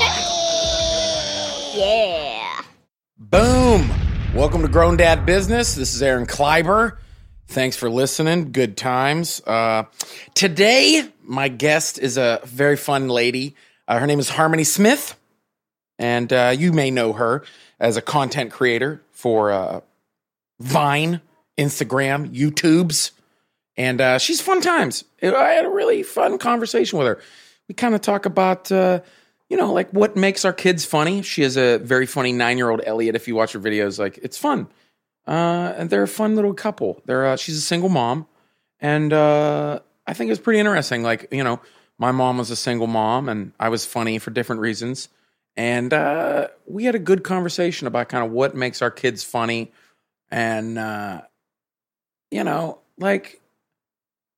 yeah. Boom! Welcome to Grown Dad Business. This is Aaron Kleiber. Thanks for listening. Good times. Uh, today, my guest is a very fun lady. Uh, her name is Harmony Smith, and uh, you may know her as a content creator for uh, Vine, Instagram, YouTube's, and uh, she's fun times. I had a really fun conversation with her. We kind of talk about uh, you know, like what makes our kids funny. She has a very funny nine year old Elliot. If you watch her videos, like it's fun. Uh, and they're a fun little couple. They're uh, she's a single mom, and uh, I think it's pretty interesting. Like you know, my mom was a single mom, and I was funny for different reasons. And uh, we had a good conversation about kind of what makes our kids funny, and uh, you know, like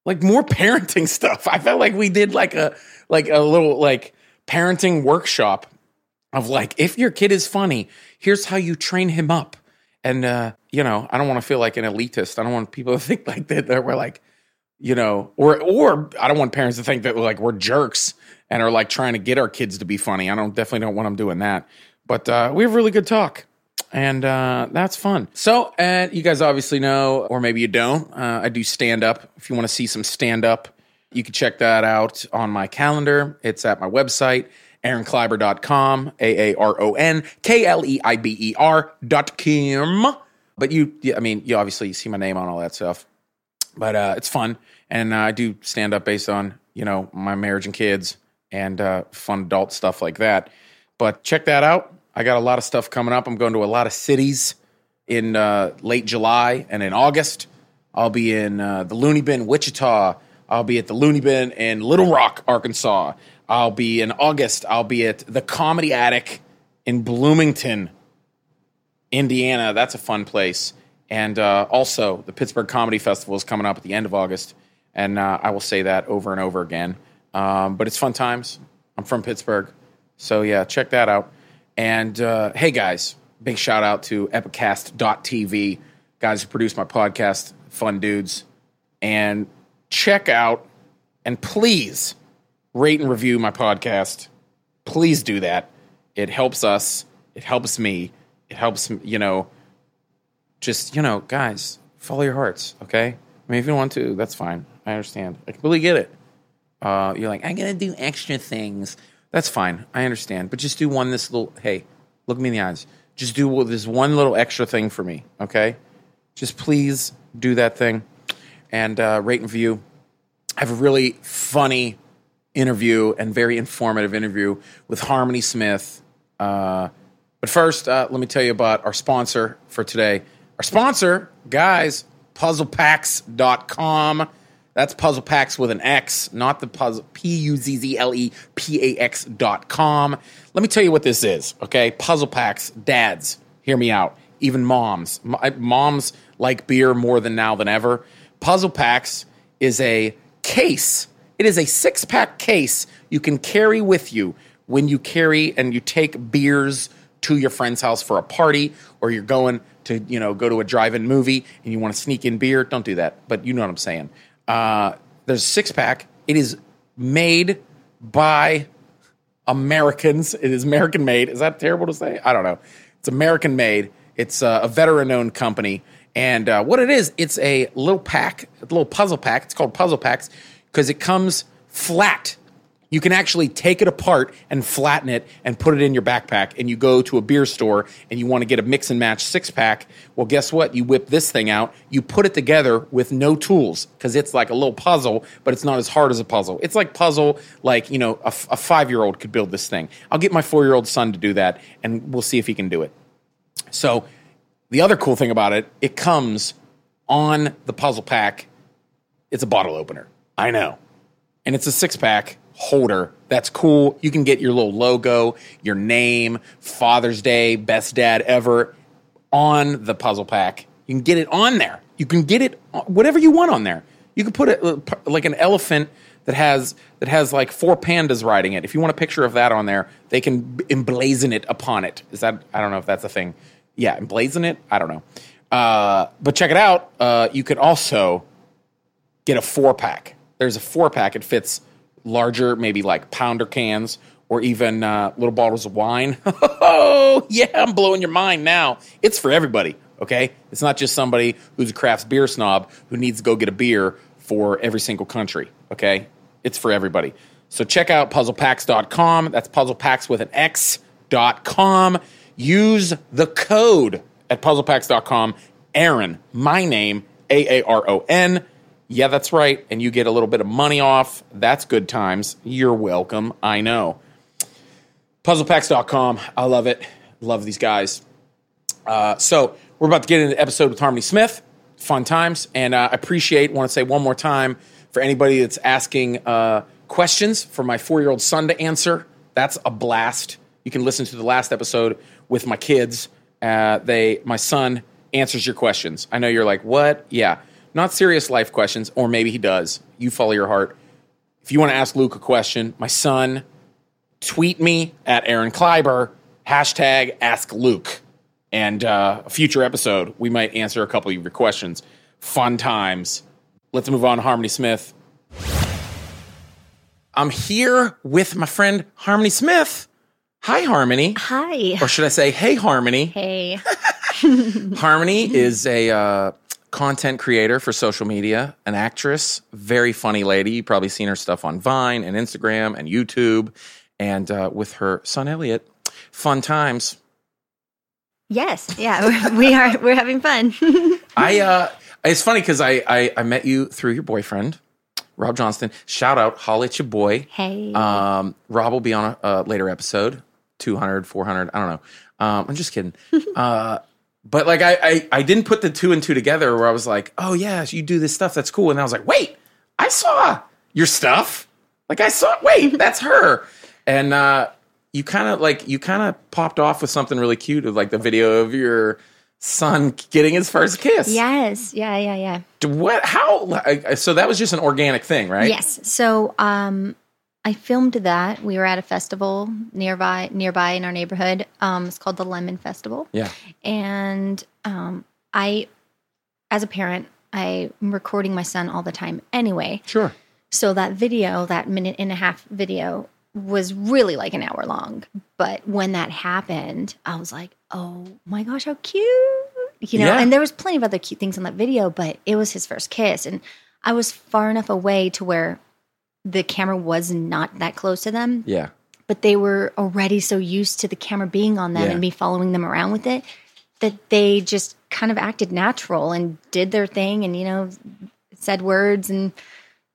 like more parenting stuff. I felt like we did like a like a little like parenting workshop of like if your kid is funny, here's how you train him up. And uh, you know, I don't want to feel like an elitist. I don't want people to think like that that we're like, you know, or or I don't want parents to think that we're like we're jerks and are like trying to get our kids to be funny. I don't definitely don't want them doing that. But uh, we have really good talk and uh, that's fun. So, and uh, you guys obviously know, or maybe you don't, uh, I do stand up. If you want to see some stand up, you can check that out on my calendar. It's at my website, aaronkleiber.com, A A R O N K L E I B E R.com. But you, I mean, you obviously see my name on all that stuff. But uh, it's fun. And uh, I do stand up based on, you know, my marriage and kids and uh, fun adult stuff like that. But check that out. I got a lot of stuff coming up. I'm going to a lot of cities in uh, late July and in August. I'll be in uh, the Looney Bin, Wichita. I'll be at the Looney Bin in Little Rock, Arkansas. I'll be in August. I'll be at the Comedy Attic in Bloomington, Indiana. That's a fun place. And uh, also, the Pittsburgh Comedy Festival is coming up at the end of August. And uh, I will say that over and over again. Um, but it's fun times. I'm from Pittsburgh. So, yeah, check that out. And uh, hey, guys, big shout out to epicast.tv, guys who produce my podcast, fun dudes. And check out and please rate and review my podcast. Please do that. It helps us. It helps me. It helps, you know, just, you know, guys, follow your hearts, okay? I mean, if you want to, that's fine. I understand. I completely get it. Uh, you're like, I'm to do extra things. That's fine. I understand. But just do one this little, hey, look me in the eyes. Just do this one little extra thing for me, okay? Just please do that thing and uh, rate and view. I have a really funny interview and very informative interview with Harmony Smith. Uh, but first, uh, let me tell you about our sponsor for today. Our sponsor, guys, puzzlepacks.com. That's puzzle packs with an X, not the puzzle P U Z Z L E P A X dot com. Let me tell you what this is, okay? Puzzle packs, dads, hear me out. Even moms. Moms like beer more than now than ever. Puzzle Packs is a case. It is a six pack case you can carry with you when you carry and you take beers to your friend's house for a party or you're going to, you know, go to a drive in movie and you want to sneak in beer. Don't do that. But you know what I'm saying. Uh, there's a six pack. It is made by Americans. It is American made. Is that terrible to say? I don't know. It's American made. It's uh, a veteran owned company. And uh, what it is, it's a little pack, a little puzzle pack. It's called puzzle packs because it comes flat. You can actually take it apart and flatten it and put it in your backpack. And you go to a beer store and you want to get a mix and match six pack. Well, guess what? You whip this thing out, you put it together with no tools because it's like a little puzzle, but it's not as hard as a puzzle. It's like puzzle, like, you know, a, a five year old could build this thing. I'll get my four year old son to do that and we'll see if he can do it. So, the other cool thing about it, it comes on the puzzle pack. It's a bottle opener. I know. And it's a six pack. holder. That's cool. You can get your little logo, your name, Father's Day, best dad ever on the puzzle pack. You can get it on there. You can get it whatever you want on there. You can put it uh, like an elephant that has that has like four pandas riding it. If you want a picture of that on there, they can emblazon it upon it. Is that I don't know if that's a thing. Yeah, emblazon it. I don't know. Uh, but check it out. Uh, you can also get a four pack. There's a four pack. It fits larger, maybe like pounder cans or even uh, little bottles of wine. oh, yeah, I'm blowing your mind now. It's for everybody, okay? It's not just somebody who's a crafts beer snob who needs to go get a beer for every single country, okay? It's for everybody. So check out puzzlepacks.com. That's puzzlepacks with an X.com. Use the code at puzzlepacks.com. Aaron, my name, A A R O N. Yeah, that's right. And you get a little bit of money off. That's good times. You're welcome. I know. Puzzlepacks.com. I love it. Love these guys. Uh, so we're about to get into the episode with Harmony Smith. Fun times. And uh, I appreciate, want to say one more time for anybody that's asking uh, questions for my four year old son to answer. That's a blast. You can listen to the last episode with my kids. Uh, they, my son answers your questions. I know you're like, what? Yeah, not serious life questions, or maybe he does. You follow your heart. If you want to ask Luke a question, my son, tweet me at Aaron Kleiber, hashtag Ask Luke, and uh, a future episode we might answer a couple of your questions. Fun times. Let's move on to Harmony Smith. I'm here with my friend Harmony Smith. Hi, Harmony. Hi. Or should I say, hey, Harmony? Hey. Harmony is a uh, content creator for social media, an actress, very funny lady. You've probably seen her stuff on Vine and Instagram and YouTube, and uh, with her son Elliot. Fun times. Yes. Yeah. We are. We're having fun. I. Uh, it's funny because I, I I met you through your boyfriend. Rob Johnston. Shout out, holla at your boy. Hey. Um, Rob will be on a, a later episode, 200, 400, I don't know. Um, I'm just kidding. uh, but like I, I I didn't put the two and two together where I was like, oh yeah, you do this stuff, that's cool. And I was like, wait, I saw your stuff. Like I saw, wait, that's her. And uh, you kind of like you kind of popped off with something really cute of like the video of your son getting his first kiss. yes. Yeah. Yeah. Yeah. What? How? like, So that was just an organic thing, right? Yes. So um, I filmed that. We were at a festival nearby nearby in our neighborhood. Um, it's called the Lemon Festival. Yeah. And um, I, as a parent, I'm recording my son all the time anyway. Sure. So that video, that minute and a half video, was really like an hour long. But when that happened, I was like, oh my gosh, how cute. You know, Yeah. and there was plenty of other cute things in that video, but it was his first kiss. And I was far enough away to where the camera was not that close to them, Yeah. but they were already so used to the camera being on them Yeah. and me following them around with it that they just kind of acted natural and did their thing and, you know, said words and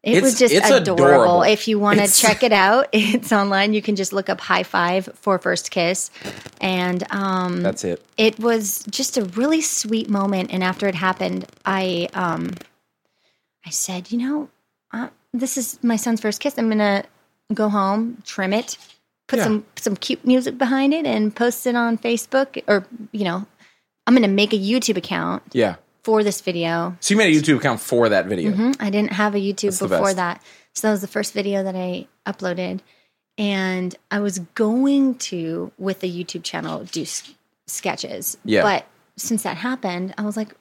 it It's- was just adorable. adorable. If you want to check it out, it's online. You can just look up high five for first kiss. And um, That's it. it was just a really sweet moment. And after it happened, I um, I said, you know, uh, this is my son's first kiss. I'm gonna go home, trim it, put Yeah. some some cute music behind it, and post it on Facebook. Or you know, I'm gonna make a YouTube account Yeah. for this video. So you made a YouTube account for that video. Mhm. I didn't have a YouTube That's before that. So that was the first video that I uploaded. And I was going to, with the YouTube channel, do s- sketches. Yeah. But since that happened, I was like,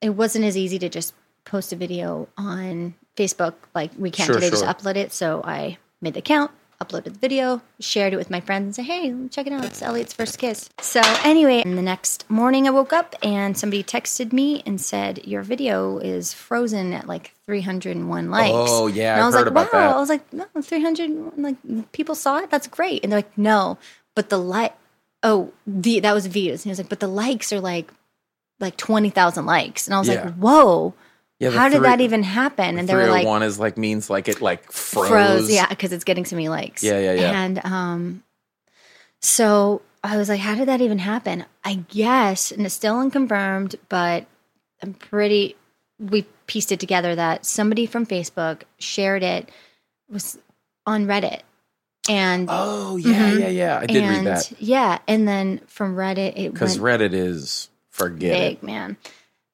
it wasn't as easy to just post a video on Facebook like we can Sure, today, sure. just upload it. So I made the account, uploaded the video, shared it with my friends, and said, hey, check it out. It's Elliot's first kiss. So anyway, and the next morning I woke up and somebody texted me and said, your video is frozen at like 301 likes. Oh, yeah, And I was like, wow. that. I was like, no, 300, like people saw it. That's great. And they're like, no, but the like, oh, the, that was views. And he was like, but the likes are like, like 20,000 likes. And I was Yeah. like, whoa, Yeah. how did three- that even happen? And they were like, 301 is like means like it like froze. froze. Yeah, because it's getting so many likes. Yeah, yeah, yeah. And um, so I was like, how did that even happen? I guess, and it's still unconfirmed, but I'm pretty. We pieced it together that somebody from Facebook shared it. Was on Reddit. And Oh yeah, Mhm. yeah, yeah. I did read that yeah, and then from Reddit it because Reddit is forget big, it. man.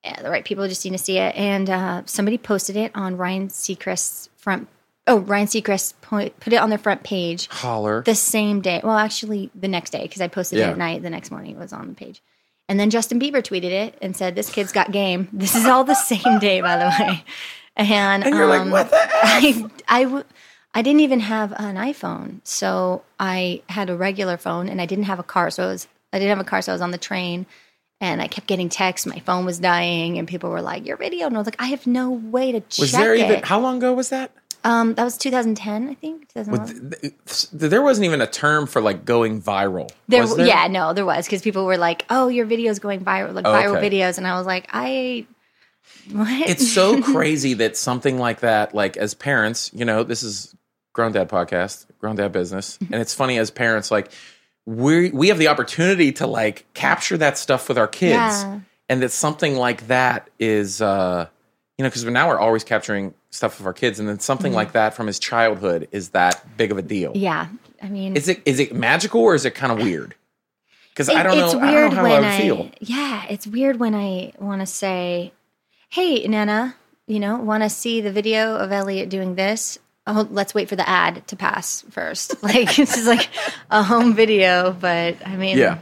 Yeah, the right people just need to see it. And uh, somebody posted it on Ryan Seacrest's front. Oh, Ryan Seacrest put, put it on their front page Holler. the same day. Well, actually, the next day because I posted Yeah. it at night. The next morning it was on the page. And then Justin Bieber tweeted it and said, "This kid's got game." This is all the same day, by the way. And, And you're like, um, "What the F?" I, I, w- I didn't even have an iPhone, so I had a regular phone, and I didn't have a car, so I was I didn't have a car, so I was on the train, and I kept getting texts. My phone was dying, and people were like, "Your video," and I was like, "I have no way to check it." Was there even it." how long ago was that? um, that was 2010, I think. 2011. Th- th- there wasn't even a term for like going viral. There, there? yeah, no, there was because people were like, "Oh, your video's going viral, like Oh, viral okay. videos," and I was like, "I, what?" It's so crazy that something like that, like as parents, you know, this is Grown Dad podcast, Grown Dad business, Mm-hmm. and it's funny as parents, like we we have the opportunity to like capture that stuff with our kids, Yeah. and that something like that is, uh, you know, because now we're always capturing stuff of our kids, and then something like that from his childhood is that big of a deal. Mm-hmm. yeah, I mean, Is it is it magical or is it kind of weird? Because I don't it's know. I weird don't know how when I would feel. yeah, it's weird when I want to say, "Hey, Nana, you know, want to see the video of Elliot doing this?" Oh, let's wait for the ad to pass first. Like this is like a home video, but I mean, Yeah.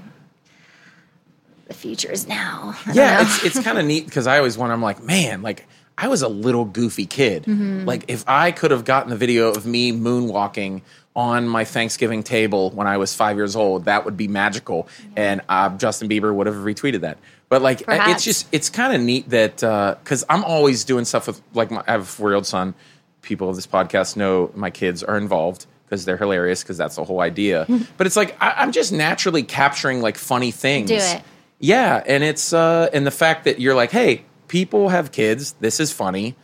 the future is now. I Yeah, it's it's kind of neat because I always wonder. I'm like, man, like I was a little goofy kid. Mm-hmm. Like if I could have gotten the video of me moonwalking on my Thanksgiving table when I was five years old, that would be magical, and uh, Justin Bieber would have retweeted that. But like, I- it's just it's kind of neat that because I'm always doing stuff with like my, I have a four year old son. People of this podcast know my kids are involved because they're hilarious because that's the whole idea. but it's like I, I'm just naturally capturing like funny things. Do it. Yeah, and it's uh and the fact that you're like, hey, people have kids. This is funny,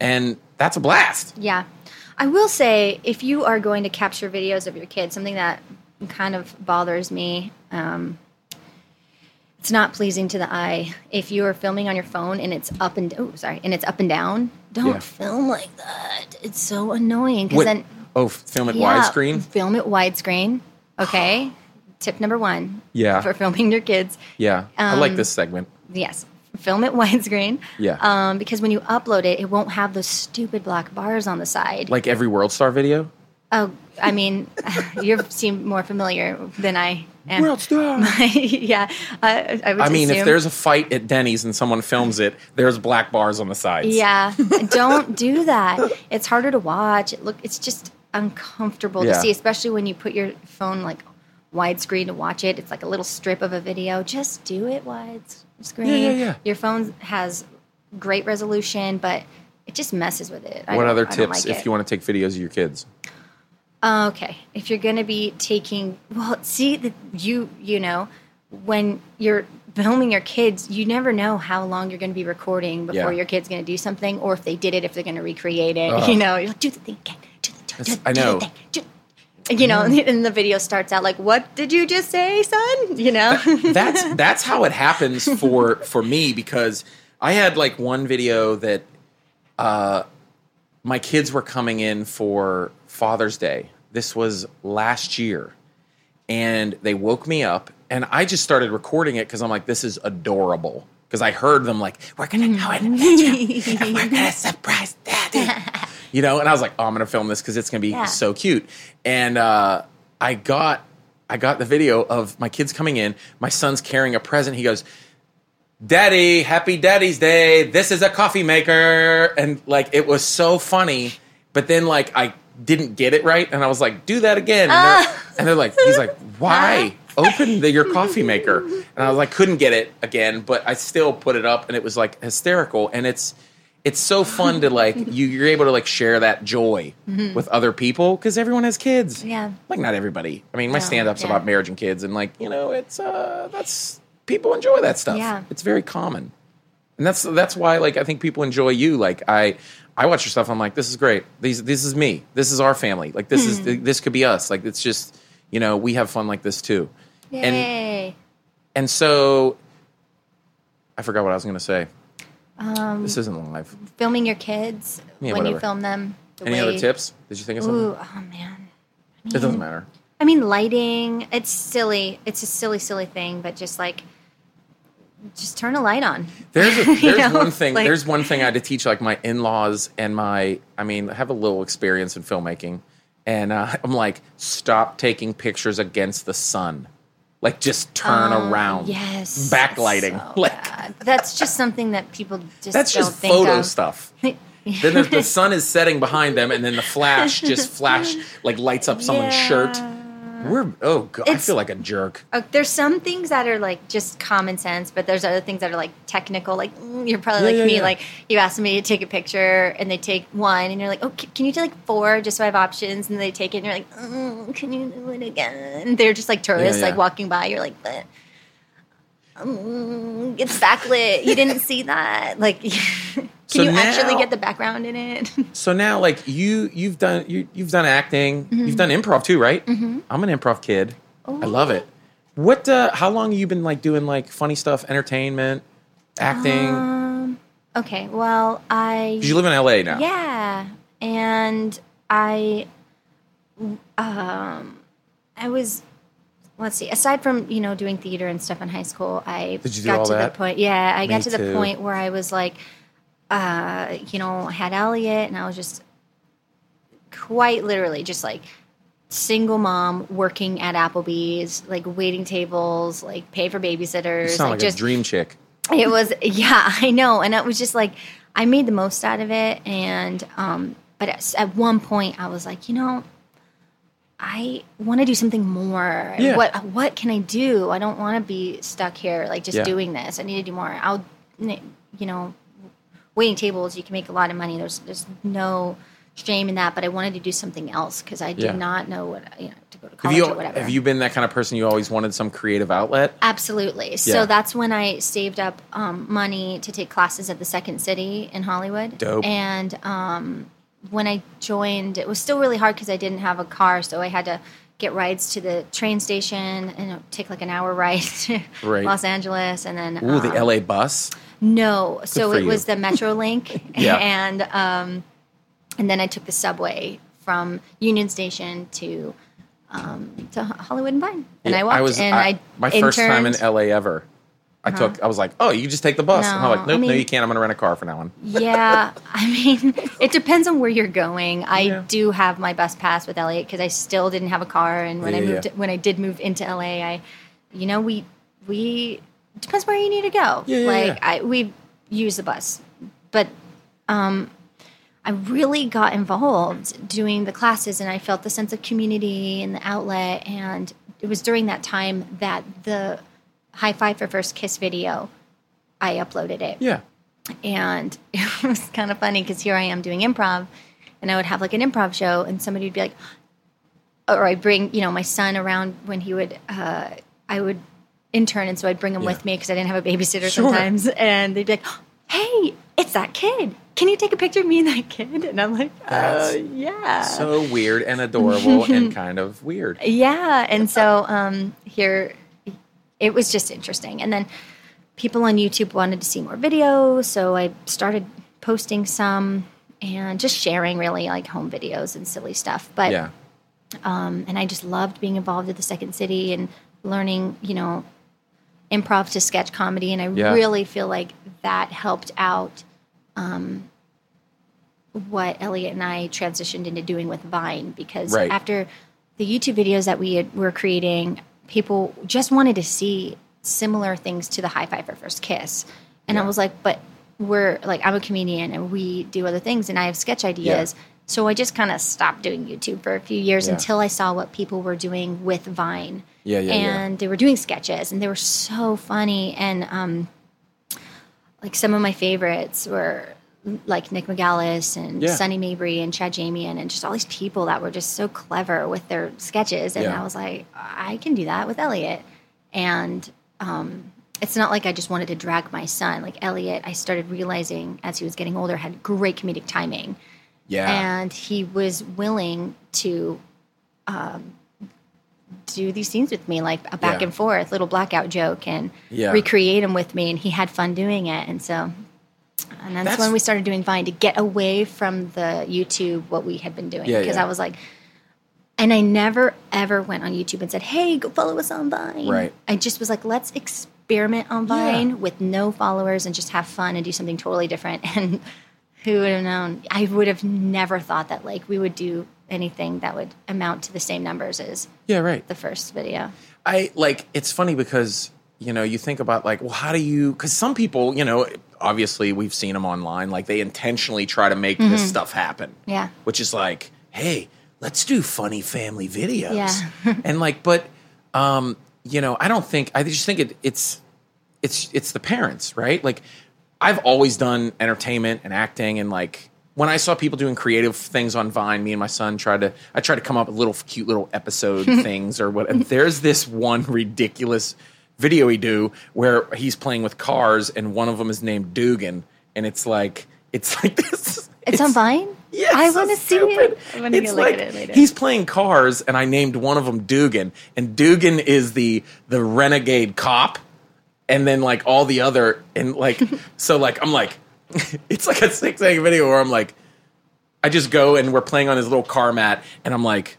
and that's a blast. Yeah. I will say, if you are going to capture videos of your kids, something that kind of bothers me, um, it's not pleasing to the eye. If you are filming on your phone and it's up and oh, sorry, and it's up and down, don't Yeah. film like that. It's so annoying because then oh, film it yeah, widescreen. Film it widescreen. Okay. Tip number one. Yeah. For filming your kids. Yeah, I like Um, this segment. Yes. Film it widescreen. Yeah. Um, because when you upload it, it won't have those stupid black bars on the side. Like every World Star video. Oh, I mean, you seem more familiar than I am. World Star. yeah, I, I would I mean, if there's a fight at Denny's and someone films it, there's black bars on the sides. yeah, don't do that. It's harder to watch. It look, it's just uncomfortable Yeah. to see, especially when you put your phone like widescreen to watch it. It's like a little strip of a video. Just do it widescreen. Yeah, yeah, yeah. Your phone has great resolution, but it just messes with it. I What don't- other I don't tips like if it. you want to take videos of your kids? Uh, Okay, if you're going to be taking, well, see that you you know when you're filming your kids, you never know how long you're going to be recording before Yeah. your kid's going to do something, or if they did it, if they're going to recreate it. Ugh. You know, you're like, do the thing again, do the, do, do, I do the thing. Do, you know, and the video starts out like, "What did you just say, son?" You know, that's that's how it happens for for me because I had like one video that uh my kids were coming in for Father's Day. This was last year. And they woke me up and I just started recording it cuz I'm like this is adorable because I heard them like we're going to go in the bedroom and we're going to surprise daddy. You know, and I was like, "Oh, I'm going to film this cuz it's going to be Yeah. so cute." And uh I got I got the video of my kids coming in. My son's carrying a present. He goes, Daddy, happy Daddy's Day. This is a coffee maker. And like, it was so funny. But then, like, I didn't get it right. And I was like, do that again. And, they're, and they're like, he's like, why? Open the, your coffee maker. And I was like, couldn't get it again. But I still put it up and it was like hysterical. And it's, it's so fun to like you you're able to like share that joy with other people because everyone has kids Mm-hmm. Yeah. like not everybody i mean my No, stand-ups yeah. about marriage and kids and like you know it's uh that's people enjoy that stuff Yeah. it's very common and that's that's why like i think people enjoy you like i i watch your stuff i'm like this is great these this is me this is our family like this Hmm. is this could be us like it's just you know we have fun like this too and yay. and so i forgot what i was going to say Um, this isn't live filming your kids Yeah, when you film them. the Any way. other tips? Did you think of something? Ooh, oh man. It doesn't matter. I mean, lighting. It's silly. It's a silly, silly thing, but just like, just turn a light on. There's a, You know, one thing. like- there's one thing I had to teach like my in laws and my. I mean, I have a little experience in filmmaking, and uh, I'm like, stop taking pictures against the sun. Like, just turn around. Oh, Yes. Backlighting. So like bad. that's just something that people just that's don't just think photo of. stuff. then the sun is setting behind them, and then the flash just flash like lights up someone's shirt. We're oh god, I It's- feel like a jerk. Uh, there's some things that are like just common sense, but there's other things that are like technical. Like mm, you're probably Yeah, like yeah, me. yeah. Like you ask somebody to take a picture, and they take one, and you're like, "Oh, c- can you do like four, just so I have options?" And they take it, and you're like, mm, "Can you do it again?" And they're just like tourists, Yeah, like walking by. You're like, mm, "It's backlit. You didn't see that." Like, can So you actually get the background in it? So now, like you, you've done you, you've done acting, you've done improv too, right? Mm-hmm. I'm an improv kid. I love it. What? Uh, how long you been like doing like funny stuff, entertainment, acting? um, okay, well, I you live in LA now. Yeah, and I, um, I was. Let's see. Aside from you know doing theater and stuff in high school, I Did you do got all to that? the point. Yeah, I Me got to the too. point where I was like, uh, you know, I had Elliot, and I was just quite literally just like single mom working at Applebee's, like waiting tables, like pay for babysitters, You sound like like just a dream chick. it was yeah i know and it was just like i made the most out of it and um but at, at one point i was like you know i want to do something more Yeah. what what can i do i don't want to be stuck here like just Yeah. doing this i need to do more i'll you know waiting tables you can make a lot of money there's there's no shame in that but i wanted to do something else because i did Yeah. not know what you know to go to college you or whatever have you been that kind of person? You always wanted some creative outlet. Absolutely. So that's when I saved up um, money to take classes at the Second City in Hollywood. Dope. And um, when I joined, it was still really hard because I didn't have a car, so I had to get rides to the train station and it would take like an hour ride to Right. Los Angeles, and then Ooh, the um, LA bus. no, so for it was the MetroLink, Yeah. and um, and then I took the subway from Union Station to um, to Hollywood and Vine, and Yeah, I walked. was and I, my first time in. LA ever. I took. I was like, oh, you just take the bus. and I'm No, like, I nope, no, you can't. I'm gonna rent a car for now on. Yeah, I mean, it depends on where you're going. I Yeah. do have my bus pass with Elliot because I still didn't have a car, and when I moved, yeah. when I did move into LA, I, you know, we we depends where you need to go. Yeah, yeah, like yeah. I we use the bus, but um, I really got involved doing the classes, and I felt the sense of community and the outlet, and it was during that time that the high five for first kiss video, I uploaded it Yeah. and it was kind of funny because here I am doing improv, and I would have like an improv show, and somebody would be like, or I bring you know my son around when he would, uh, I would intern, and so I'd bring him Yeah. with me because I didn't have a babysitter Sure. sometimes, and they'd be like, "Hey, it's that kid. Can you take a picture of me and that kid?" And I'm like, "Uh, yeah." So weird and adorable and kind of weird. Yeah, and so um, here, it was just interesting. And then people on YouTube wanted to see more videos, so I started posting some and just sharing really like home videos and silly stuff. But Yeah. um, and I just loved being involved at the Second City and learning, you know, improv to sketch comedy, and I Yeah. really feel like that helped out um, what Elliot and I transitioned into doing with Vine because Right. after the YouTube videos that we had, were creating, people just wanted to see similar things to the High Five for First Kiss, and I was like, but we're like I'm a comedian and we do other things, and I have sketch ideas. So I just kind of stopped doing YouTube for a few years Yeah. until I saw what people were doing with Vine. Yeah, yeah, yeah. and they were doing sketches, and they were so funny. And um, like some of my favorites were like Nick Megalis and Yeah. Sonny Mabry and Chad Jamian and just all these people that were just so clever with their sketches. And Yeah. I was like, I can do that with Elliot. And um, it's not like I just wanted to drag my son. Like Elliot, I started realizing as he was getting older, had great comedic timing Yeah. and he was willing to um, do these scenes with me, like a back Yeah. and forth, little blackout joke, and recreate them with me. And he had fun doing it. And so and that's, That's- when we started doing Vine to get away from the YouTube what we had been doing because yeah. I was like, and I never ever went on YouTube and said, "Hey, go follow us on Vine." Right. I just was like, "Let's experiment on Vine with no followers and just have fun and do something totally different." And who would have known? I would have never thought that like we would do anything that would amount to the same numbers as Yeah, right. the first video. I like it's funny because you know you think about like well how do you because some people you know obviously we've seen them online like they intentionally try to make this stuff happen Mm-hmm. Yeah. which is like hey let's do funny family videos Yeah. and like but um you know I don't think I just think it, it's it's it's the parents right like I've always done entertainment and acting and like when I saw people doing creative things on Vine, me and my son tried to I tried to come up with little cute little episode things or what. And there's this one ridiculous video he do where he's playing with cars and one of them is named Dugan and it's like it's like this. It's, on Vine. Yeah, I want to see stupid. it. I'm gonna It's go look like at it later. he's playing cars, and I named one of them Dugan, and Dugan is the the renegade cop, and then like all the other and like so like I'm like it's like a six second video where I'm like I just go and we're playing on his little car mat, and I'm like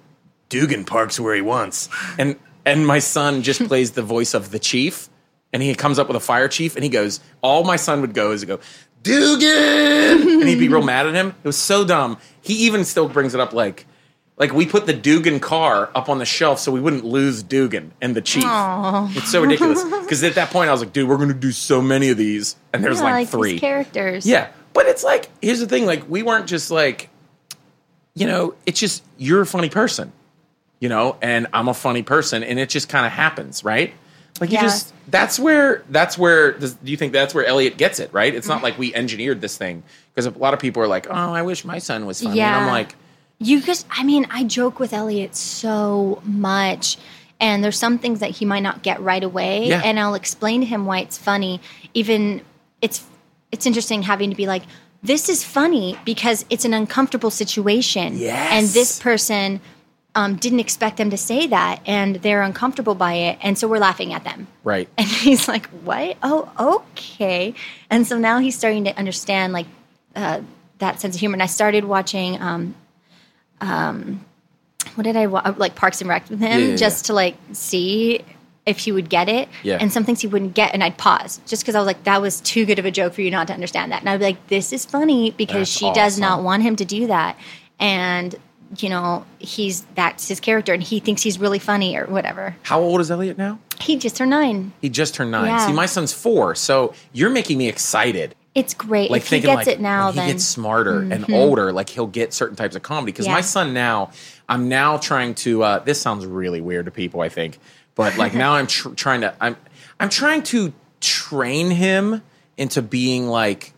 Dugan parks where he wants, and and my son just plays the voice of the chief. And he comes up with a fire chief, and he goes. All my son would go is go, Dugan, and he'd be real mad at him. It was so dumb. He even still brings it up like, like we put the Dugan car up on the shelf so we wouldn't lose Dugan and the chief. It's so ridiculous because at that point I was like, dude, we're gonna do so many of these, and there's Yeah, like, like three characters. Yeah, but it's like here's the thing: like we weren't just like, you know, it's just you're a funny person, you know, and I'm a funny person, and it just kind of happens, right? Like you Yeah. just that's where that's where does, do you think that's where Elliot gets it, right? It's not mm-hmm. like we engineered this thing because a lot of people are like, oh, I wish my son was funny, and I'm like, You just, I mean, I joke with Elliot so much. And there's some things that he might not get right away. Yeah. And I'll explain to him why it's funny. Even it's it's interesting having to be like, this is funny because it's an uncomfortable situation. Yes. And this person um, didn't expect them to say that and they're uncomfortable by it. And so we're laughing at them. right, And he's like, "What? Oh, okay." And so now he's starting to understand like uh, that sense of humor. And I started watching, um, um, what did I wa- like Parks and Rec with him Yeah, yeah, just to like see if he would get it. Yeah. And some things he wouldn't get, and I'd pause just because I was like, "That was too good of a joke for you not to understand that." And I'd be like, "This is funny because That's she does not want him to do that." And you know, he's that's his character, and he thinks he's really funny or whatever. how old is Elliot now? He just turned nine. He just turned nine. Yeah. See, my son's four, so you're making me excited. It's great. like if he gets like it now, when he gets smarter and older, like he'll get certain types of comedy. Because Yeah. my son now, I'm now trying to. Uh, this sounds really weird to people, I think, but like now I'm tr- trying to. I'm I'm trying to train him into being like.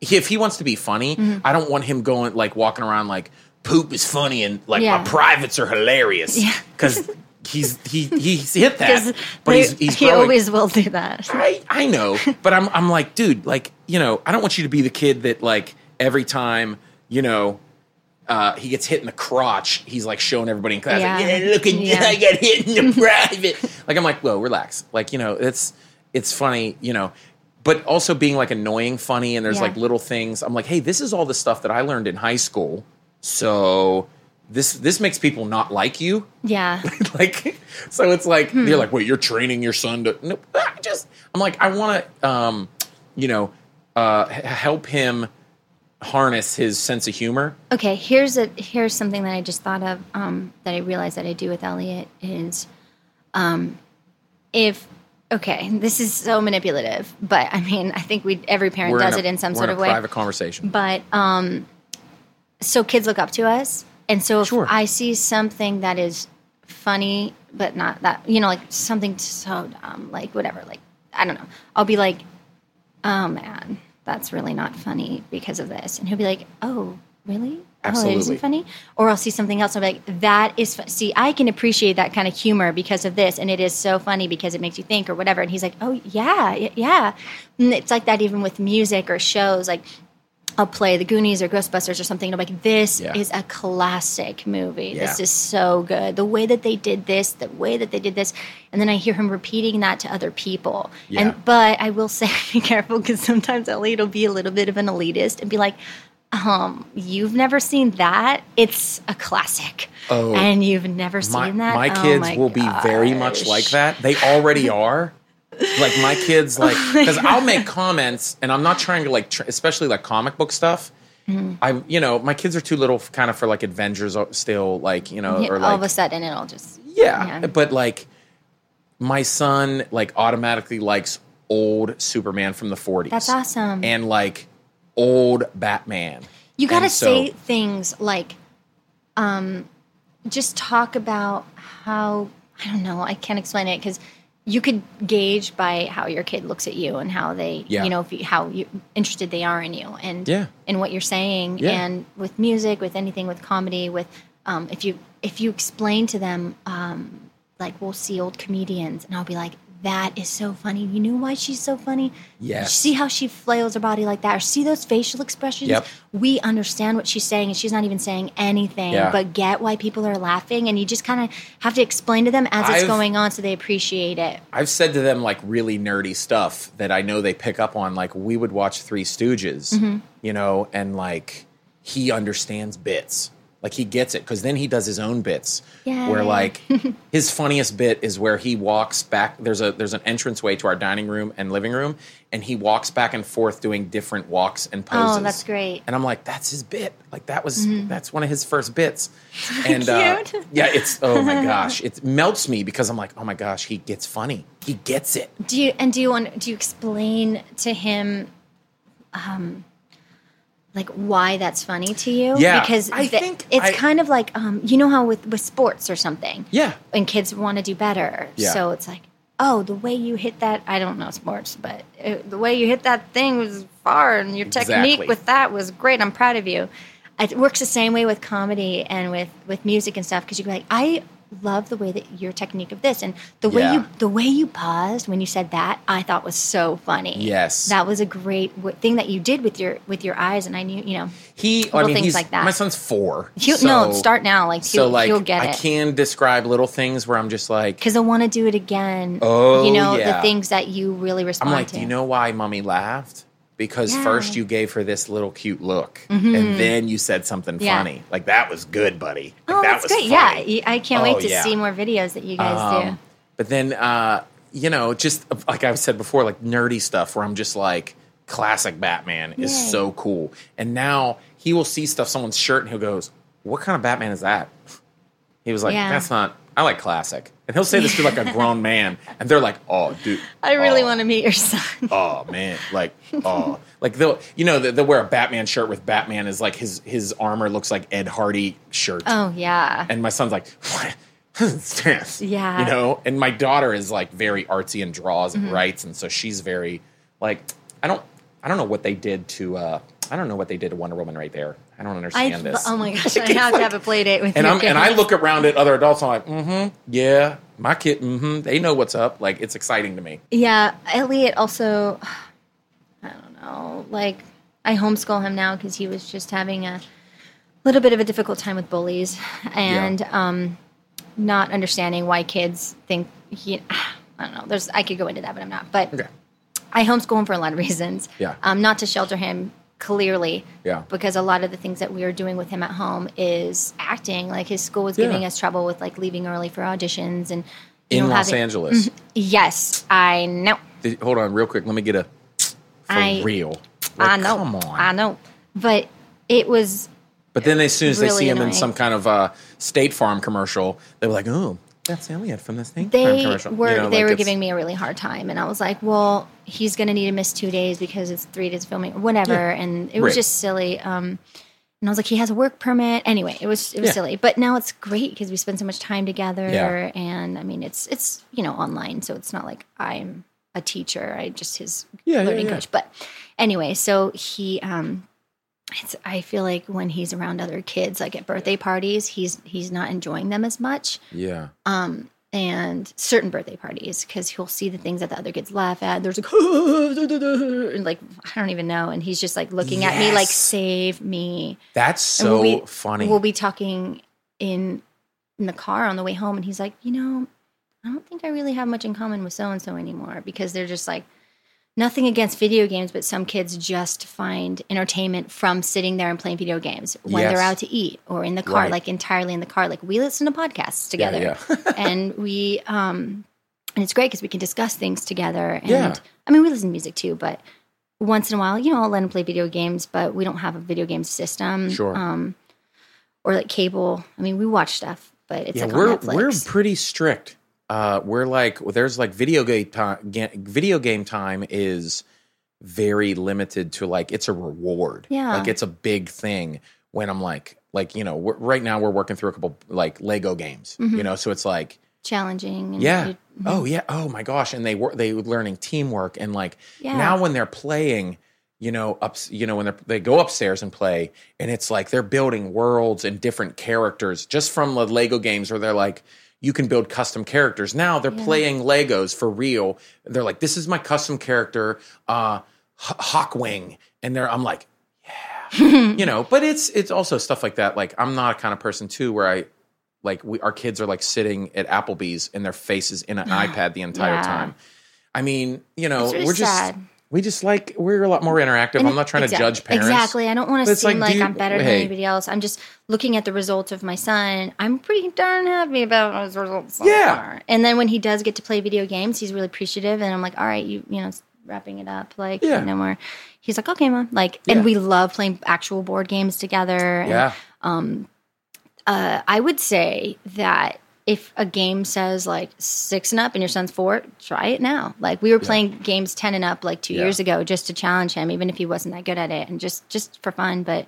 If he wants to be funny, Mm-hmm. I don't want him going like walking around like poop is funny and like Yeah. my privates are hilarious Yeah. because he's he he's hit that, but he's, he's he growing. always will do that. I I know, but I'm I'm like, dude, like you know, I don't want you to be the kid that like every time you know. Uh, he gets hit in the crotch. He's like showing everybody in class, Yeah. like, yeah, look at Yeah. I got hit in the private. like I'm like, whoa, relax. Like you know, it's it's funny, you know, but also being like annoying funny. And there's Yeah. like little things. I'm like, hey, this is all the stuff that I learned in high school. So this this makes people not like you. Yeah, like so it's like Hmm. you're like wait you're training your son to no I just i'm like i want to um you know uh h- help him harness his sense of humor. Okay, here's a here's something that I just thought of um, that I realized that I do with Elliot is, um, if okay, this is so manipulative, but I mean, I think we every parent does a, it in some we're sort of way. private conversation. But um, so kids look up to us, and so if Sure. I see something that is funny but not that you know like something so dumb like whatever like I don't know I'll be like oh man that's really not funny because of this and he'll be like oh really oh it Absolutely. isn't funny or I'll see something else and I'll be like that is fu-. see I can appreciate that kind of humor because of this and it is so funny because it makes you think or whatever and he's like oh yeah yeah and it's like that even with music or shows like I'll play The Goonies or Ghostbusters or something. And I'm like, this Yeah. is a classic movie. This is so good. The way that they did this, the way that they did this, and then I hear him repeating that to other people. Yeah. And but I will say, be careful because sometimes Elliot will be a little bit of an elitist and be like, um, you've never seen that? It's a classic. Oh. and you've never my, seen that? my Oh kids my will be very much like that. They already are. Like my kids, like Oh because I'll make comments, and I'm not trying to like, tr- especially like comic book stuff. Mm-hmm. I, you know, my kids are too little, kind of for like Avengers uh, still, like you know, Yeah, or all of a sudden it'll just yeah, Yeah. but like my son like automatically likes old Superman from the 40s. That's awesome. And like old Batman. You got to so- say things like, um, just talk about how I don't know. I can't explain it because you could gauge by how your kid looks at you and how they, Yeah. you know, if you, how you, interested they are in you and Yeah. in what you're saying. Yeah. And with music, with anything, with comedy, with um, if you if you explain to them, um, like we'll see old comedians, and I'll be like. That is so funny. You know why she's so funny? Yes. See how she flails her body like that, or see those facial expressions? Yep. we understand what she's saying and she's not even saying anything Yeah. but get why people are laughing and you just kind of have to explain to them as it's I've- going on so they appreciate it I've said to them like really nerdy stuff that I know they pick up on. Like we would watch Three Stooges, Mm-hmm. you know, and like he understands bits. Like he gets it because then he does his own bits. Yay. Where like his funniest bit is where he walks back. There's a there's an entranceway to our dining room and living room, and he walks back and forth doing different walks and poses. Oh, that's great. And I'm like, that's his bit. Like that was that's one of his first bits. And uh, Mm-hmm. Yeah, it's oh my gosh, it melts me because I'm like, oh my gosh, he gets funny. He gets it. do you and do you want do you explain to him um like why that's funny to you Yeah, because I th- think it's I- kind of like um you know how with with sports or something Yeah. and kids want to do better. Yeah. So it's like, oh, the way you hit that, I don't know sports, but uh the way you hit that thing was far and your Exactly. technique with that was great. I'm proud of you. It works the same way with comedy and with, with music and stuff because you can be like, I love the way that your technique of this and the way Yeah. you the way you paused when you said that I thought was so funny. Yes. that was a great w- thing that you did with your with your eyes, and I knew you know He, I Little mean, things like that. my son's four. he'll, so, no start now like he'll, so like he'll get I it. can describe little things where I'm just like, because I want to do it again. Oh, you know yeah. the things that you really respond. To. I'm like, to. do you know why mommy laughed? Because Yeah. Mm-hmm. first you gave her this little cute look, and then you said something Yeah. funny. Like that was good, buddy. Like, Oh, that that's was great! Yeah, i can't Oh, wait to yeah. see more videos that you guys do. Um, But then, uh, you know, just like I've said before, like nerdy stuff where I'm just like, classic Batman is so cool. And now he will see stuff, someone's shirt, and he'll goes, "What kind of Batman is that?" He was like. "That's not. I like classic." And he'll say this to like a grown man, and they're like, "Oh, dude, I really oh, want to meet your son. Oh man, like oh, like they'll you know they'll, wear a Batman shirt with Batman is like his his armor looks like Ed Hardy shirt. oh yeah, And my son's like, what? Yeah. You know, and my daughter is like very artsy and draws Mm-hmm. and writes, and so she's very like I don't I don't know what they did to uh I don't know what they did to Wonder Woman right there. I don't I understand this. oh my gosh, I have to have a play date with and your I'm and I look around at other adults. I'm like, mm-hmm, yeah, my kid, mm-hmm, they know what's up. Like it's exciting to me. Yeah, Elliot also, I don't know, like I homeschool him now because he was just having a little bit of a difficult time with bullies and um, not understanding why kids think he. I don't know. There's I could go into that, but I'm not. But Okay. I homeschool him for a lot of reasons. Yeah. Um, not to shelter him clearly. Yeah. Because a lot of the things that we are doing with him at home is acting. Like his school was Yeah. giving us trouble with like leaving early for auditions and you In know, Los having-. Angeles. Yes, I know. Did- hold on, real quick. Let me get a for I- real. I know. Come on. I know. But it was But then as soon as they Really see him in some kind of uh, State Farm commercial, they were like, "Oh, that's Elliot from the State Farm they commercial." were You know, they like were giving me a really hard time and I was like, well, he's going to need to miss 2 days because it's 3 days of filming or whatever Yeah. and it was Right. just silly um and I was like, he has a work permit. Anyway, it was it was Yeah. silly, but now it's great because we spend so much time together, Yeah. and I mean, it's it's you know online, so it's not like I'm a teacher. I just his Yeah, yeah, learning yeah. coach. But anyway, so he um, it's I feel like when he's around other kids, like at birthday parties, he's he's not enjoying them as much. Yeah. Um, and certain birthday parties because he'll see the things that the other kids laugh at. There's like, and like I don't even know, and he's just like looking at me like, "Save me." That's so we'll be- funny. We'll be talking in in the car on the way home, and he's like, "You know, I don't think I really have much in common with so and so anymore because they're just like." Nothing against video games, but some kids just find entertainment from sitting there and playing video games when Yes. they're out to eat or in the car, Right. like entirely in the car. Like we listen to podcasts together yeah. and we um and it's great because we can discuss things together and Yeah. i mean we listen to music too but once in a while you know i'll let him play video games but we don't have a video game system Sure. um or like cable i mean we watch stuff but it's yeah, like we're we're pretty strict. Uh, we're like there's like video game time. Video game time is very limited to like it's a reward. Yeah. like it's a big thing. When I'm like like you know we're, right now we're working through a couple like Lego games. Mm-hmm. You know, so it's like challenging and yeah. you- Oh yeah. Oh my gosh. And they were they were learning teamwork and like Yeah. now when they're playing, you know, up you know when they they go upstairs and play, and it's like they're building worlds and different characters just from the Lego games where they're like. You can build custom characters. Now they're playing Legos for real. They're like, "This is my custom character, uh, H- Hawkwing," and they're. I'm like, "Yeah," you know. But it's it's also stuff like that. Like I'm not a kind of person too where I like we our kids are like sitting at Applebee's and their faces in an iPad the entire Yeah. time. I mean, you know, really we're just sad. We just like we're a lot more interactive. And I'm not trying to judge parents. Exactly. I don't want to seem like, like, I'm better hey. than anybody else. I'm just looking at the results of my son. I'm pretty darn happy about his results. So Yeah. far. And then when he does get to play video games, he's really appreciative. And I'm like, all right, you, you know, wrapping it up. Like, Yeah. know, more. He's like, okay, mom. Like, Yeah. and we love playing actual board games together. And, Yeah, Um, uh, I would say that if a game says like six and up and your son's four, try it now. Like we were playing games ten and up like two Yeah. years ago just to challenge him, even if he wasn't that good at it, and just just for fun. But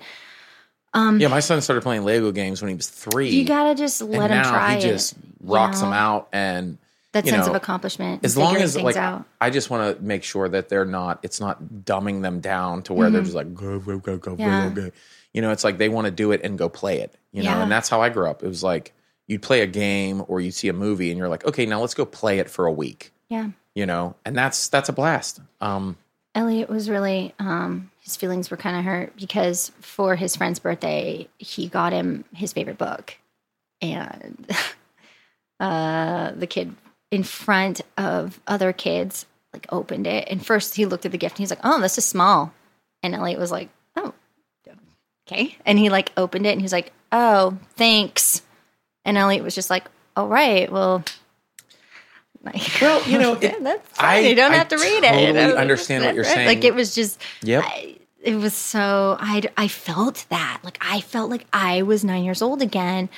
yeah. My son started playing Lego games when he was three. you gotta just let him try he just it. rocks know? them out and That you sense know, of accomplishment. as long as like out. I just want to make sure that they're not it's not dumbing them down to where they're just like go go go go Mm-hmm. Yeah. go go. You know, it's like they want to do it and go play it. You know, and that's how I grew up. It was like you'd play a game or you'd see a movie and you're like, okay, now let's go play it for a week. yeah. You know, and that's that's a blast. Um, Elliot was really um, his feelings were kind of hurt because for his friend's birthday he got him his favorite book, and uh, the kid in front of other kids like opened it and first he looked at the gift and he's like, "Oh, this is small," and Elliot was like, "Oh, okay," and he like opened it and he's like, "Oh, thanks," and Elliot was just like, "All right, well." Like, Well, you know, yeah, it- that's fine. I- you don't I have to read totally it. That's- understand what you're right. saying. Like it was just, Yep. I, it was so I I felt that like I felt like I was nine years old again,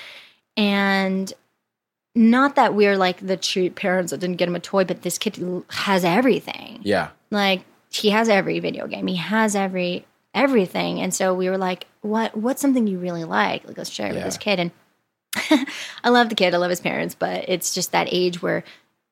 and not that we're like the cheap parents that didn't get him a toy, but this kid has everything. yeah, Like he has every video game. He has every everything, and so we were like, what What's something you really like? Like let's share it with this kid and. I love the kid. I love his parents, but it's just that age where,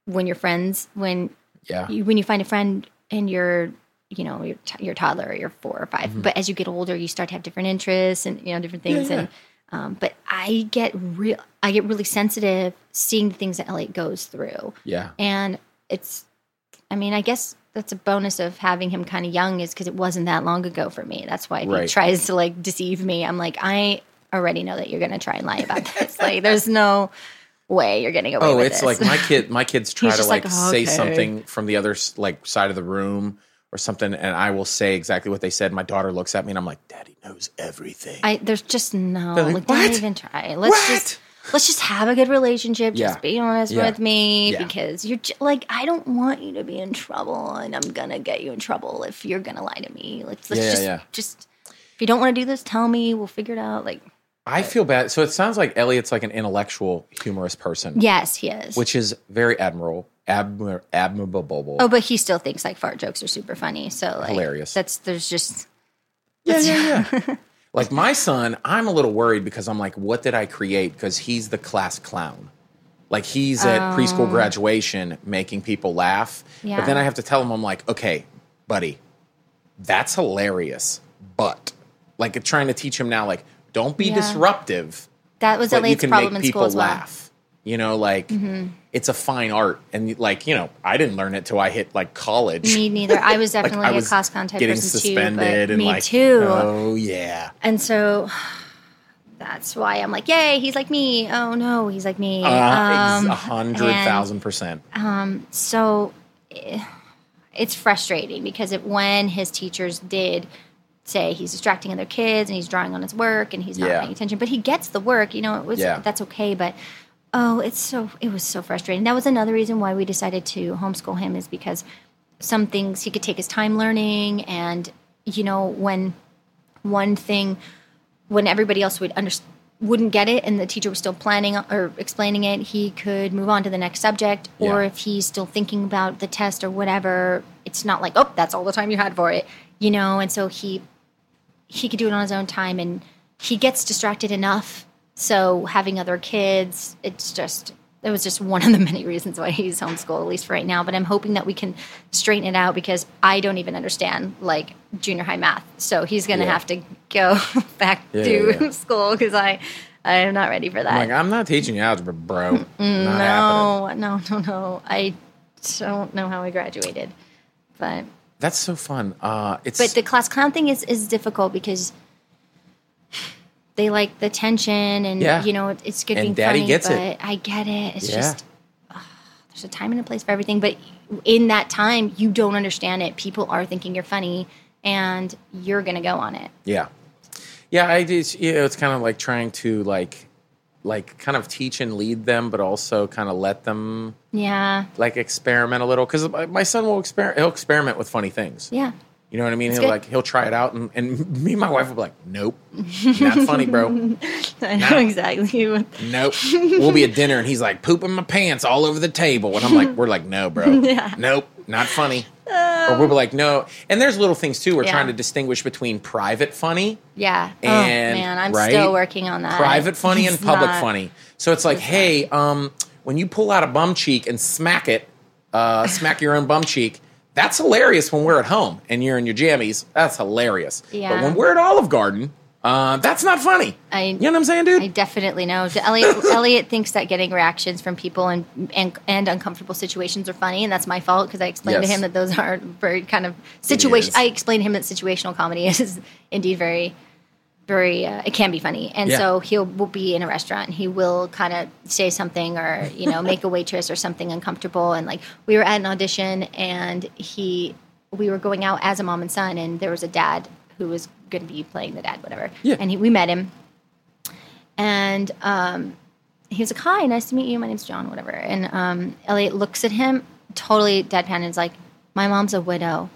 when you're friends, when yeah, you, when you find a friend and you're you know you're, t- you're toddler or you're four or 5 but as you get older you start to have different interests and you know different things Mm-hmm. yeah. and um, but i get real i get really sensitive seeing the things that elliot goes through yeah. and it's i mean i guess that's a bonus of having him kind of young is because it wasn't that long ago for me that's why if Right. he tries to like deceive me i'm like i already know that you're going to try and lie about this like there's no way you're getting away with. Oh, with it's this. like my kid. My kids try to just like, like, say "Okay." something from the other like side of the room or something, and I will say exactly what they said. My daughter looks at me, and I'm like, "Daddy knows everything." I there's just no They're like, like, don't even try. Let's What? just let's just have a good relationship. Yeah. Just be honest Yeah. with me Yeah. because you're j- like I don't want you to be in trouble, and I'm gonna get you in trouble if you're gonna lie to me. Like let's Yeah, just yeah. just if you don't want to do this, tell me. We'll figure it out. Like I feel bad. So it sounds like Elliot's like an intellectual, humorous person, yes, he is. which is very admirable, admir- admirable. oh, but he still thinks like fart jokes are super funny. So like Hilarious. That's there's just Yeah, yeah, yeah. like my son, I'm a little worried because I'm like, what did I create? Because he's the class clown. Like he's at oh. preschool graduation making people laugh. Yeah. But Oh. Then I have to tell him, I'm like, okay, buddy, that's hilarious. But like trying to teach him now, like, don't be Yeah. disruptive. that was you problem in people school as well. laugh. You know, like Mm-hmm. it's a fine art, and like you know, I didn't learn it till I hit like college. Me neither. I was Like, definitely I a was class con type getting person suspended too. And me like, too. Oh yeah, And so that's why I'm like, yay, he's like me. Oh no, he's like me. uh, Um, a hundred and thousand percent. Um, so eh, it's frustrating because it, when his teachers did say he's distracting other kids and he's drawing on his work and he's not Yeah. paying attention, but he gets the work. You know, it was Yeah. that's okay. But oh, it's so it was so frustrating. That was another reason why we decided to homeschool him is because some things he could take his time learning and you know when one thing when everybody else would under, wouldn't get it and the teacher was still planning or explaining it he could move on to the next subject or Yeah. if he's still thinking about the test or whatever it's not like oh that's all the time you had for it you know and so he he could do it on his own time and he gets distracted enough so having other kids it's just it was just one of the many reasons why he's homeschooled at least for right now but i'm hoping that we can straighten it out because i don't even understand like junior high math so he's going to Yeah. have to go back Yeah, to yeah, school because i i am not ready for that I'm like, I'm not teaching you algebra, bro. Mm, happening. no no no no i don't know how i graduated but That's so fun. Uh, it's but the class clown thing is is difficult because they like the tension and Yeah. you know it, it's good And being Daddy funny, gets but it. I get it. It's Yeah. just there's a time and a place for everything. But in that time, you don't understand it. People are thinking you're funny, and you're gonna go on it. Yeah, yeah. I just you know, it's kind of like trying to like, like kind of teach and lead them, but also kind of let them Yeah, like experiment a little because my son will experiment. He'll experiment with funny things. yeah. You know what I mean? That's he'll good. like he'll try it out, and, and me and my wife will be like, "Nope, not funny, bro. I know Nah. exactly. What, Nope." We'll be at dinner, and he's like pooping my pants all over the table, and I'm like, "We're like, no, bro. Nope, not funny." or we'll be like, "No." And there's little things too. We're Yeah. trying to distinguish between private funny yeah. And, oh man, I'm right? still working on that. private funny and public not- funny. So it's like, hey, um, when you pull out a bum cheek and smack it, uh, smack your own bum cheek, that's hilarious when we're at home and you're in your jammies. That's hilarious. But when we're at Olive Garden, uh, that's not funny. I- you know what I'm saying, dude? I definitely know. Elliot, Elliot thinks that getting reactions from people and, and and uncomfortable situations are funny, and that's my fault because I explained to him that those aren't very kind of situation. I explained to him that situational comedy is indeed very, very. Uh, it can be funny, and Yeah. so he'll will be in a restaurant. and He will kind of say something or you know make a waitress or something uncomfortable, and like we were at an audition, and he we were going out as a mom and son, and there was a dad who was going to be playing the dad, whatever. Yeah. And he, we met him and um, he was like, "Hi, nice to meet you. My name's John, whatever." And um, Elliot looks at him, totally deadpan, and is like, "My mom's a widow."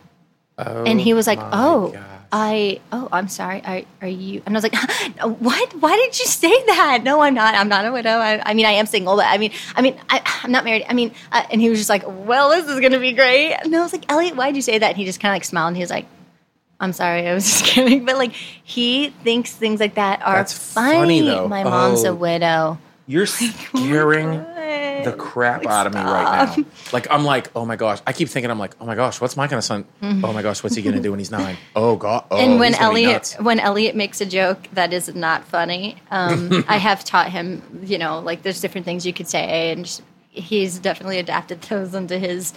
Oh, and he was like, "Oh, gosh. I, oh, I'm sorry. Are, are you?" And I was like, "What? Why did you say that? No, I'm not. I'm not a widow. I, I mean, I am single, but I mean, I mean, I, I'm not married. I mean." Uh, and he was just like, "Well, this is gonna be great." And I was like, "Elliot, why did you say that?" And he just kind of like smiled, and he was like. I'm sorry, I was just kidding. But like, he thinks things like that are That's funny. funny, though. My mom's Oh. a widow. You're scaring the crap out of me right now. Like I'm like, oh my gosh. I keep thinking I'm like, oh my gosh, what's my kind of son? Oh my gosh, what's he gonna do when he's nine? Oh god. Oh, and when he's gonna be Elliot nuts. when Elliot makes a joke that is not funny, um, I have taught him. You know, like there's different things you could say, and he's definitely adapted those into his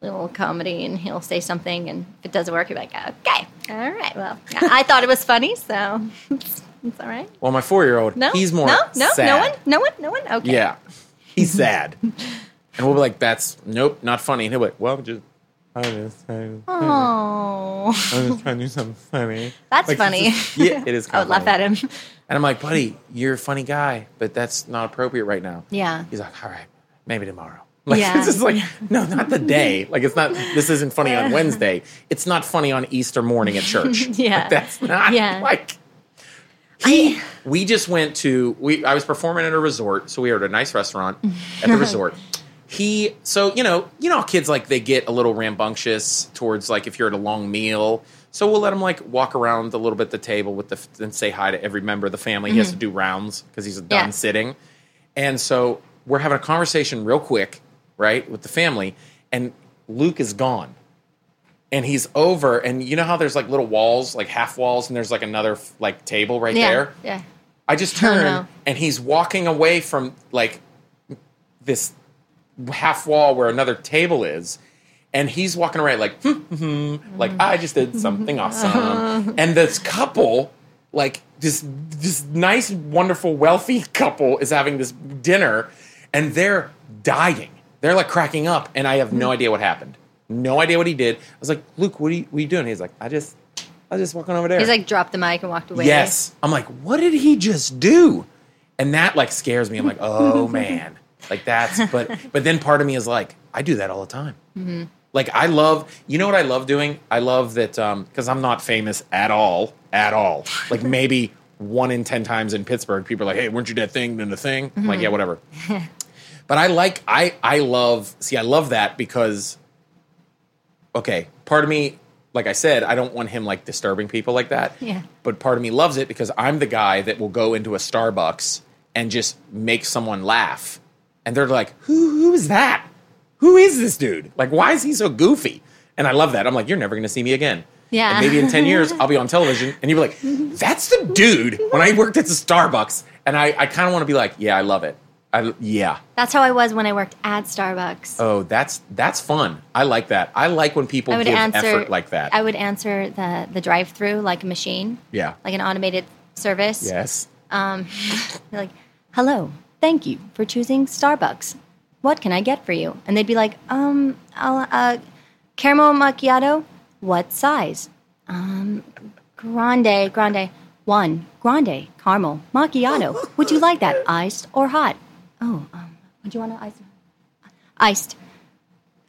little comedy. And he'll say something, and if it doesn't work, he'll be like, "Okay, all right, well, I thought it was funny, so it's, it's all right." Well, my four year old, No, he's more no, no, sad. no one, no one, no one. Okay, Yeah. He's sad. and we'll be like, that's nope, not funny. And he'll be like, well, just I was just trying, I was trying to do something funny. that's Like, funny. yeah, it is I would laugh at him. And I'm like, buddy, you're a funny guy, but that's not appropriate right now. Yeah. He's like, all right, maybe tomorrow. Like, Yeah. it's just like, no, not the day. Like, it's not, this isn't funny on Wednesday. It's not funny on Easter morning at church. Yeah. Like, that's not, Yeah. like, he, we just went to, we, I was performing at a resort. So we were at a nice restaurant at the resort. He, so, you know, you know, kids like they get a little rambunctious towards like if you're at a long meal. So we'll let him like walk around a little bit the table with the, and say hi to every member of the family. He has mm-hmm. to do rounds because he's done Yeah. sitting. And so we're having a conversation real quick, right, with the family, and Luke is gone. And he's over, and you know how there's like little walls, like half walls, and there's like another like table right Yeah, there. yeah. I just turn, no. and he's walking away from like this half wall where another table is. And he's walking around like, hmm, hmm, hmm, like I just did something awesome. and this couple, like this this nice, wonderful, wealthy couple, is having this dinner, and they're dying. They're like cracking up, and I have no hmm. idea what happened. No idea what he did. I was like, Luke, what are you, what are you doing? He's like, I just, I was just walking over there. He's like dropped the mic and walked away. Yes. I'm like, what did he just do? And that like scares me. I'm like, oh man, like that's. But but then part of me is like, I do that all the time. Mm-hmm. Like I love, you know what I love doing? I love that um, because I'm not famous at all, at all. Like maybe one in ten times in Pittsburgh, people are like, hey, weren't you that thing? Then the thing. I'm like, mm-hmm. yeah, whatever. but I like, I I love. See, I love that because okay, part of me, like I said, I don't want him like disturbing people like that. Yeah. But part of me loves it because I'm the guy that will go into a Starbucks and just make someone laugh. And they're like, who, who is that? Who is this dude? Like, why is he so goofy? And I love that. I'm like, you're never going to see me again. Yeah. And maybe in 10 years, I'll be on television and you'll be like, that's the dude when I worked at the Starbucks. And I, I kind of want to be like, yeah, I love it. I, yeah. That's how I was when I worked at Starbucks. Oh, that's that's fun. I like that. I like when people give answer effort like that. I would answer the the drive through like a machine, yeah. like an automated service. Yes. They're like, "Hello, thank you for choosing Starbucks. What can I get for you?" And they'd be like, "Um, I'll, uh, caramel macchiato. What size? Um, grande, grande. One grande caramel macchiato. Would you like that iced or hot? Oh, um, would you want to iced? Iced.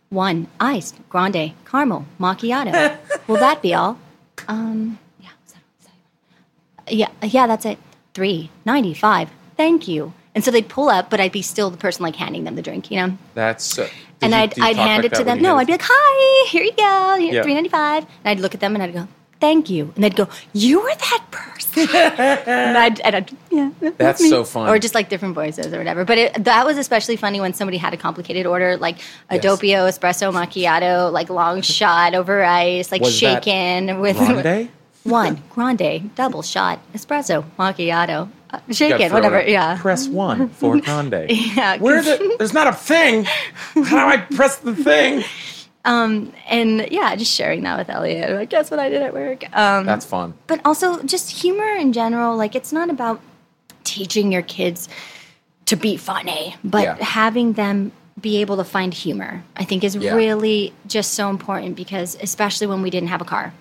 One iced grande caramel macchiato. Will that be all? Um, yeah. was that- was that- yeah, yeah, that's it. Three ninety five. Thank you. And so they'd pull up, but I'd be still the person like handing them the drink, you know. That's. Uh, and you- I'd I'd hand like it to them. No, I'd be like, "Hi, here you go. Here's Yeah. three ninety five. And I'd look at them and I'd go, "Thank you." And they'd go, "You were that person." and I'd, and I'd yeah, That's me. so fun. Or just like different voices or whatever. But it, that was especially funny when somebody had a complicated order, like a Yes. doppio espresso macchiato, like long shot over ice, like Was that shaken with Grande? one grande double shot espresso macchiato, uh, You shaken, whatever. it. Yeah. Press one for grande. Yeah, Where 'cause- the? There's not a thing. How do I press the thing? And yeah, just sharing that with Elliot. Like, guess what I did at work. Um, That's fun. but also just humor in general. Like, it's not about teaching your kids to be funny, but Yeah. having them be able to find humor, I think, is Yeah. really just so important because, especially when we didn't have a car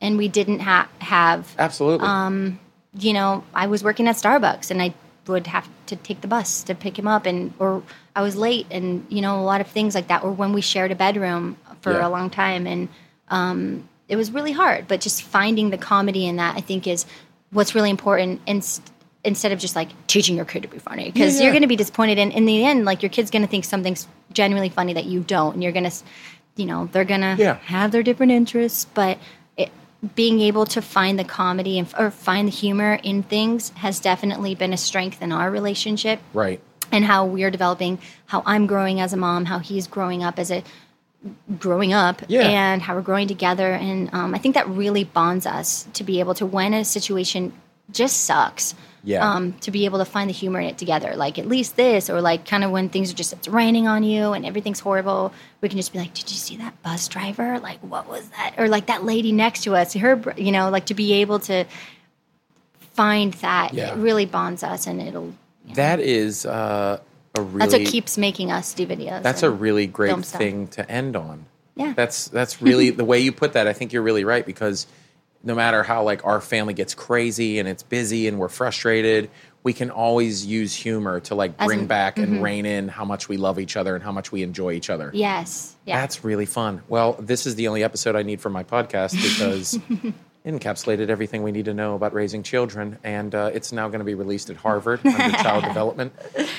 and we didn't ha- have Absolutely. Um, you know, I was working at Starbucks and I would have to take the bus to pick him up and or I was late and you know a lot of things like that or when we shared a bedroom for Yeah. a long time and um, it was really hard but just finding the comedy in that I think is what's really important and instead of just like teaching your kid to be funny because Yeah, you're going to be disappointed and in the end like your kid's going to think something's genuinely funny that you don't and you're going to you know they're going to Yeah. have their different interests but it, being able to find the comedy and or find the humor in things has definitely been a strength in our relationship right. And how we're developing how i'm growing as a mom how he's growing up as a growing up Yeah. and how we're growing together and um, i think that really bonds us to be able to when a situation just sucks Yeah. um, to be able to find the humor in it together like at least this or like kind of when things are just it's raining on you and everything's horrible we can just be like did you see that bus driver like what was that or like that lady next to us her you know like to be able to find that Yeah. it really bonds us and it'll That is uh, a really. that's what keeps making us do videos. That's a really great thing to end on. Yeah. That's that's really the way you put that. I think you're really right because no matter how like our family gets crazy and it's busy and we're frustrated, we can always use humor to like bring an- back and rein in how much we love each other and how much we enjoy each other. Yes. Yeah. That's really fun. Well, this is the only episode I need for my podcast because encapsulated everything we need to know about raising children, and uh, it's now going to be released at Harvard under child development.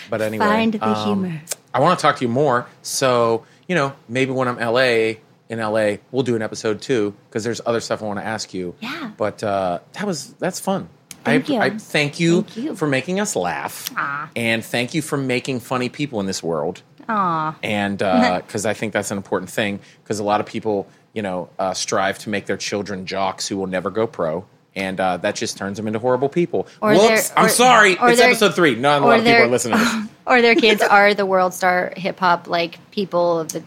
But anyway, Find the um, humor. I want to talk to you more. So you know, maybe when I'm LA in LA, we'll do an episode too because there's other stuff I want to ask you. Yeah. But uh, that was that's fun. Thank I, you. I thank you, Thank you. for making us laugh, Aw. and thank you for making funny people in this world Aw. and because I think that's an important thing because a lot of people, you know, uh, strive to make their children jocks who will never go pro, and uh, that just turns them into horrible people. Or Whoops! they're- I'm sorry. or It's episode three. Not a or lot of people are listening to this. or their kids are the world star hip hop like people of the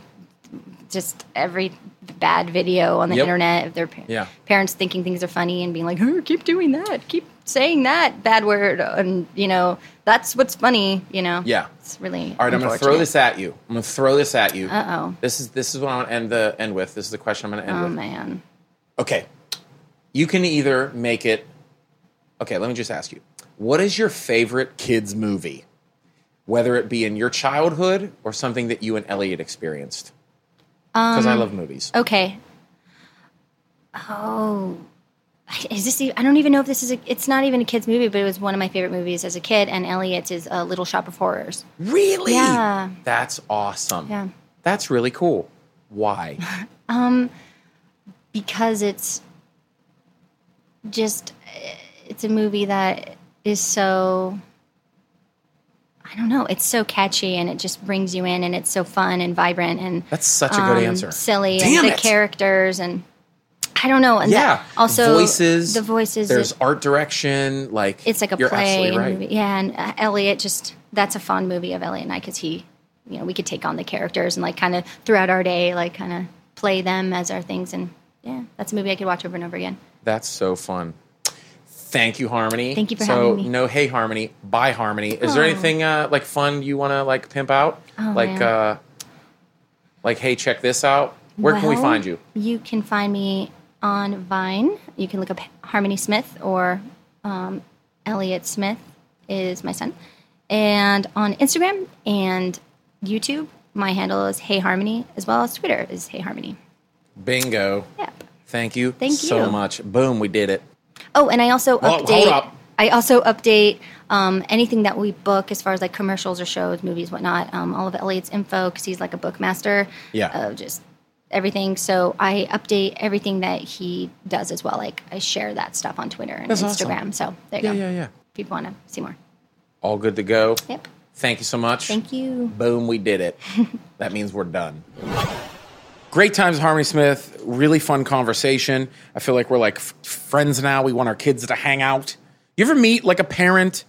just every bad video on the Yep. internet of their pa- Yeah. parents thinking things are funny and being like, "Oh, keep doing that, keep saying that bad word," and you know that's what's funny. You know, Yeah. it's really All right, I'm going to throw this at you. I'm going to throw this at you. Uh oh, This is this is what I want to end the end with. This is the question I'm going to end oh with. Oh man, Okay. You can either make it. Okay, let me just ask you. What is your favorite kids movie? Whether it be in your childhood or something that you and Elliot experienced. Because I Um, love movies. okay. Oh. Is this? e- I don't even know if this is. A, it's not even a kids movie, but it was one of my favorite movies as a kid. And Elliot's is a Little Shop of Horrors. Really? Yeah. That's awesome. Yeah. That's really cool. Why? um because it's just it's a movie that is so I don't know, it's so catchy and it just brings you in and it's so fun and vibrant and That's such a good um, answer. silly Damn and the it. characters and I don't know and Yeah. also voices. the voices There's it- art direction. Like it's like a you're play absolutely right. movie. yeah and uh, Elliot just that's a fun movie of Elliot and I because he you know we could take on the characters and like kind of throughout our day like kind of play them as our things and yeah that's a movie I could watch over and over again That's so fun. Thank you, Harmony. Thank you for so, having me. no, hey, Harmony. Bye, Harmony. Is there anything uh, like fun you want to like pimp out? Oh, like, man. uh, like, hey, check this out. Where can we find you? You can find me on Vine. You can look up Harmony Smith or um, Elliot Smith is my son. And on Instagram and YouTube, my handle is Hey Harmony, as well as Twitter is Hey Harmony. Bingo. Yep. Thank you. Thank you so much. Boom, we did it. Oh, and I also Well, update. I also update um, anything that we book as far as like commercials or shows, movies, whatnot. Um, all of Elliot's info because he's like a bookmaster. Yeah. Of just everything. So I update everything that he does as well. Like I share that stuff on Twitter and That's awesome. Instagram. So there you Yeah, go. Yeah, yeah, yeah. People want to see more. All good to go. Yep. Thank you so much. Thank you. Boom, we did it. that means we're done. Great times, Harmony Smith. Really fun conversation. I feel like we're like f- friends now. We want our kids to hang out. You ever meet like a parent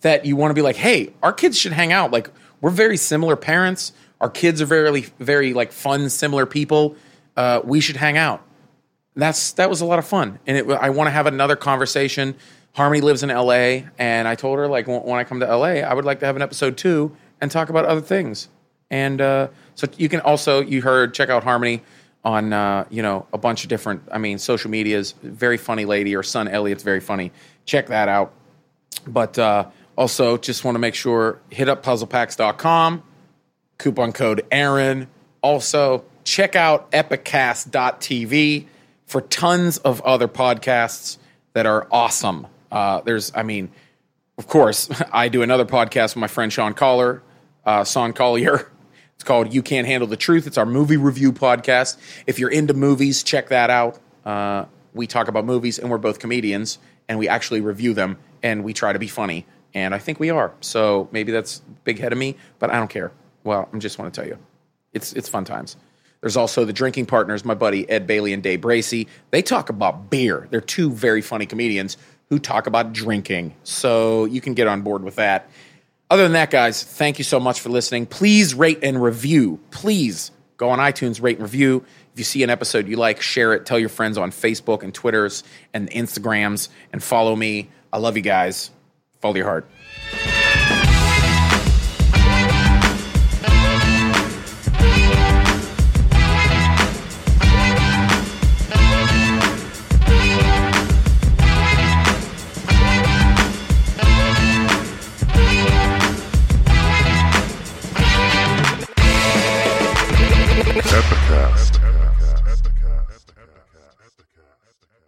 that you want to be like, hey, our kids should hang out? Like, we're very similar parents. Our kids are very, very like fun, similar people. Uh, we should hang out. That's that was a lot of fun, and it, I want to have another conversation. Harmony lives in L.A., and I told her like when, when I come to L.A., I would like to have an episode two and talk about other things. And uh, so you can also you heard check out Harmony on uh, you know a bunch of different I mean social medias. Very funny lady. Her son Elliot's very funny. Check that out. But uh, also just want to make sure hit up puzzlepacks.com coupon code Aaron. Also, check out epicast.tv for tons of other podcasts that are awesome. Uh, there's, I mean, of course, I do another podcast with my friend Sean Collier, uh, Sean Collier. It's called You Can't Handle the Truth. It's our movie review podcast. If you're into movies, check that out. Uh, we talk about movies, and we're both comedians, and we actually review them, and we try to be funny. And I think we are. So maybe that's big head of me, but I don't care. Well, I just want to tell you, it's it's fun times. There's also the drinking partners, my buddy Ed Bailey and Dave Bracy. They talk about beer. They're two very funny comedians who talk about drinking. So you can get on board with that. Other than that, guys, thank you so much for listening. Please rate and review. Please go on iTunes, rate and review. If you see an episode you like, share it. Tell your friends on Facebook and Twitters and Instagrams and follow me. I love you guys. Follow your heart.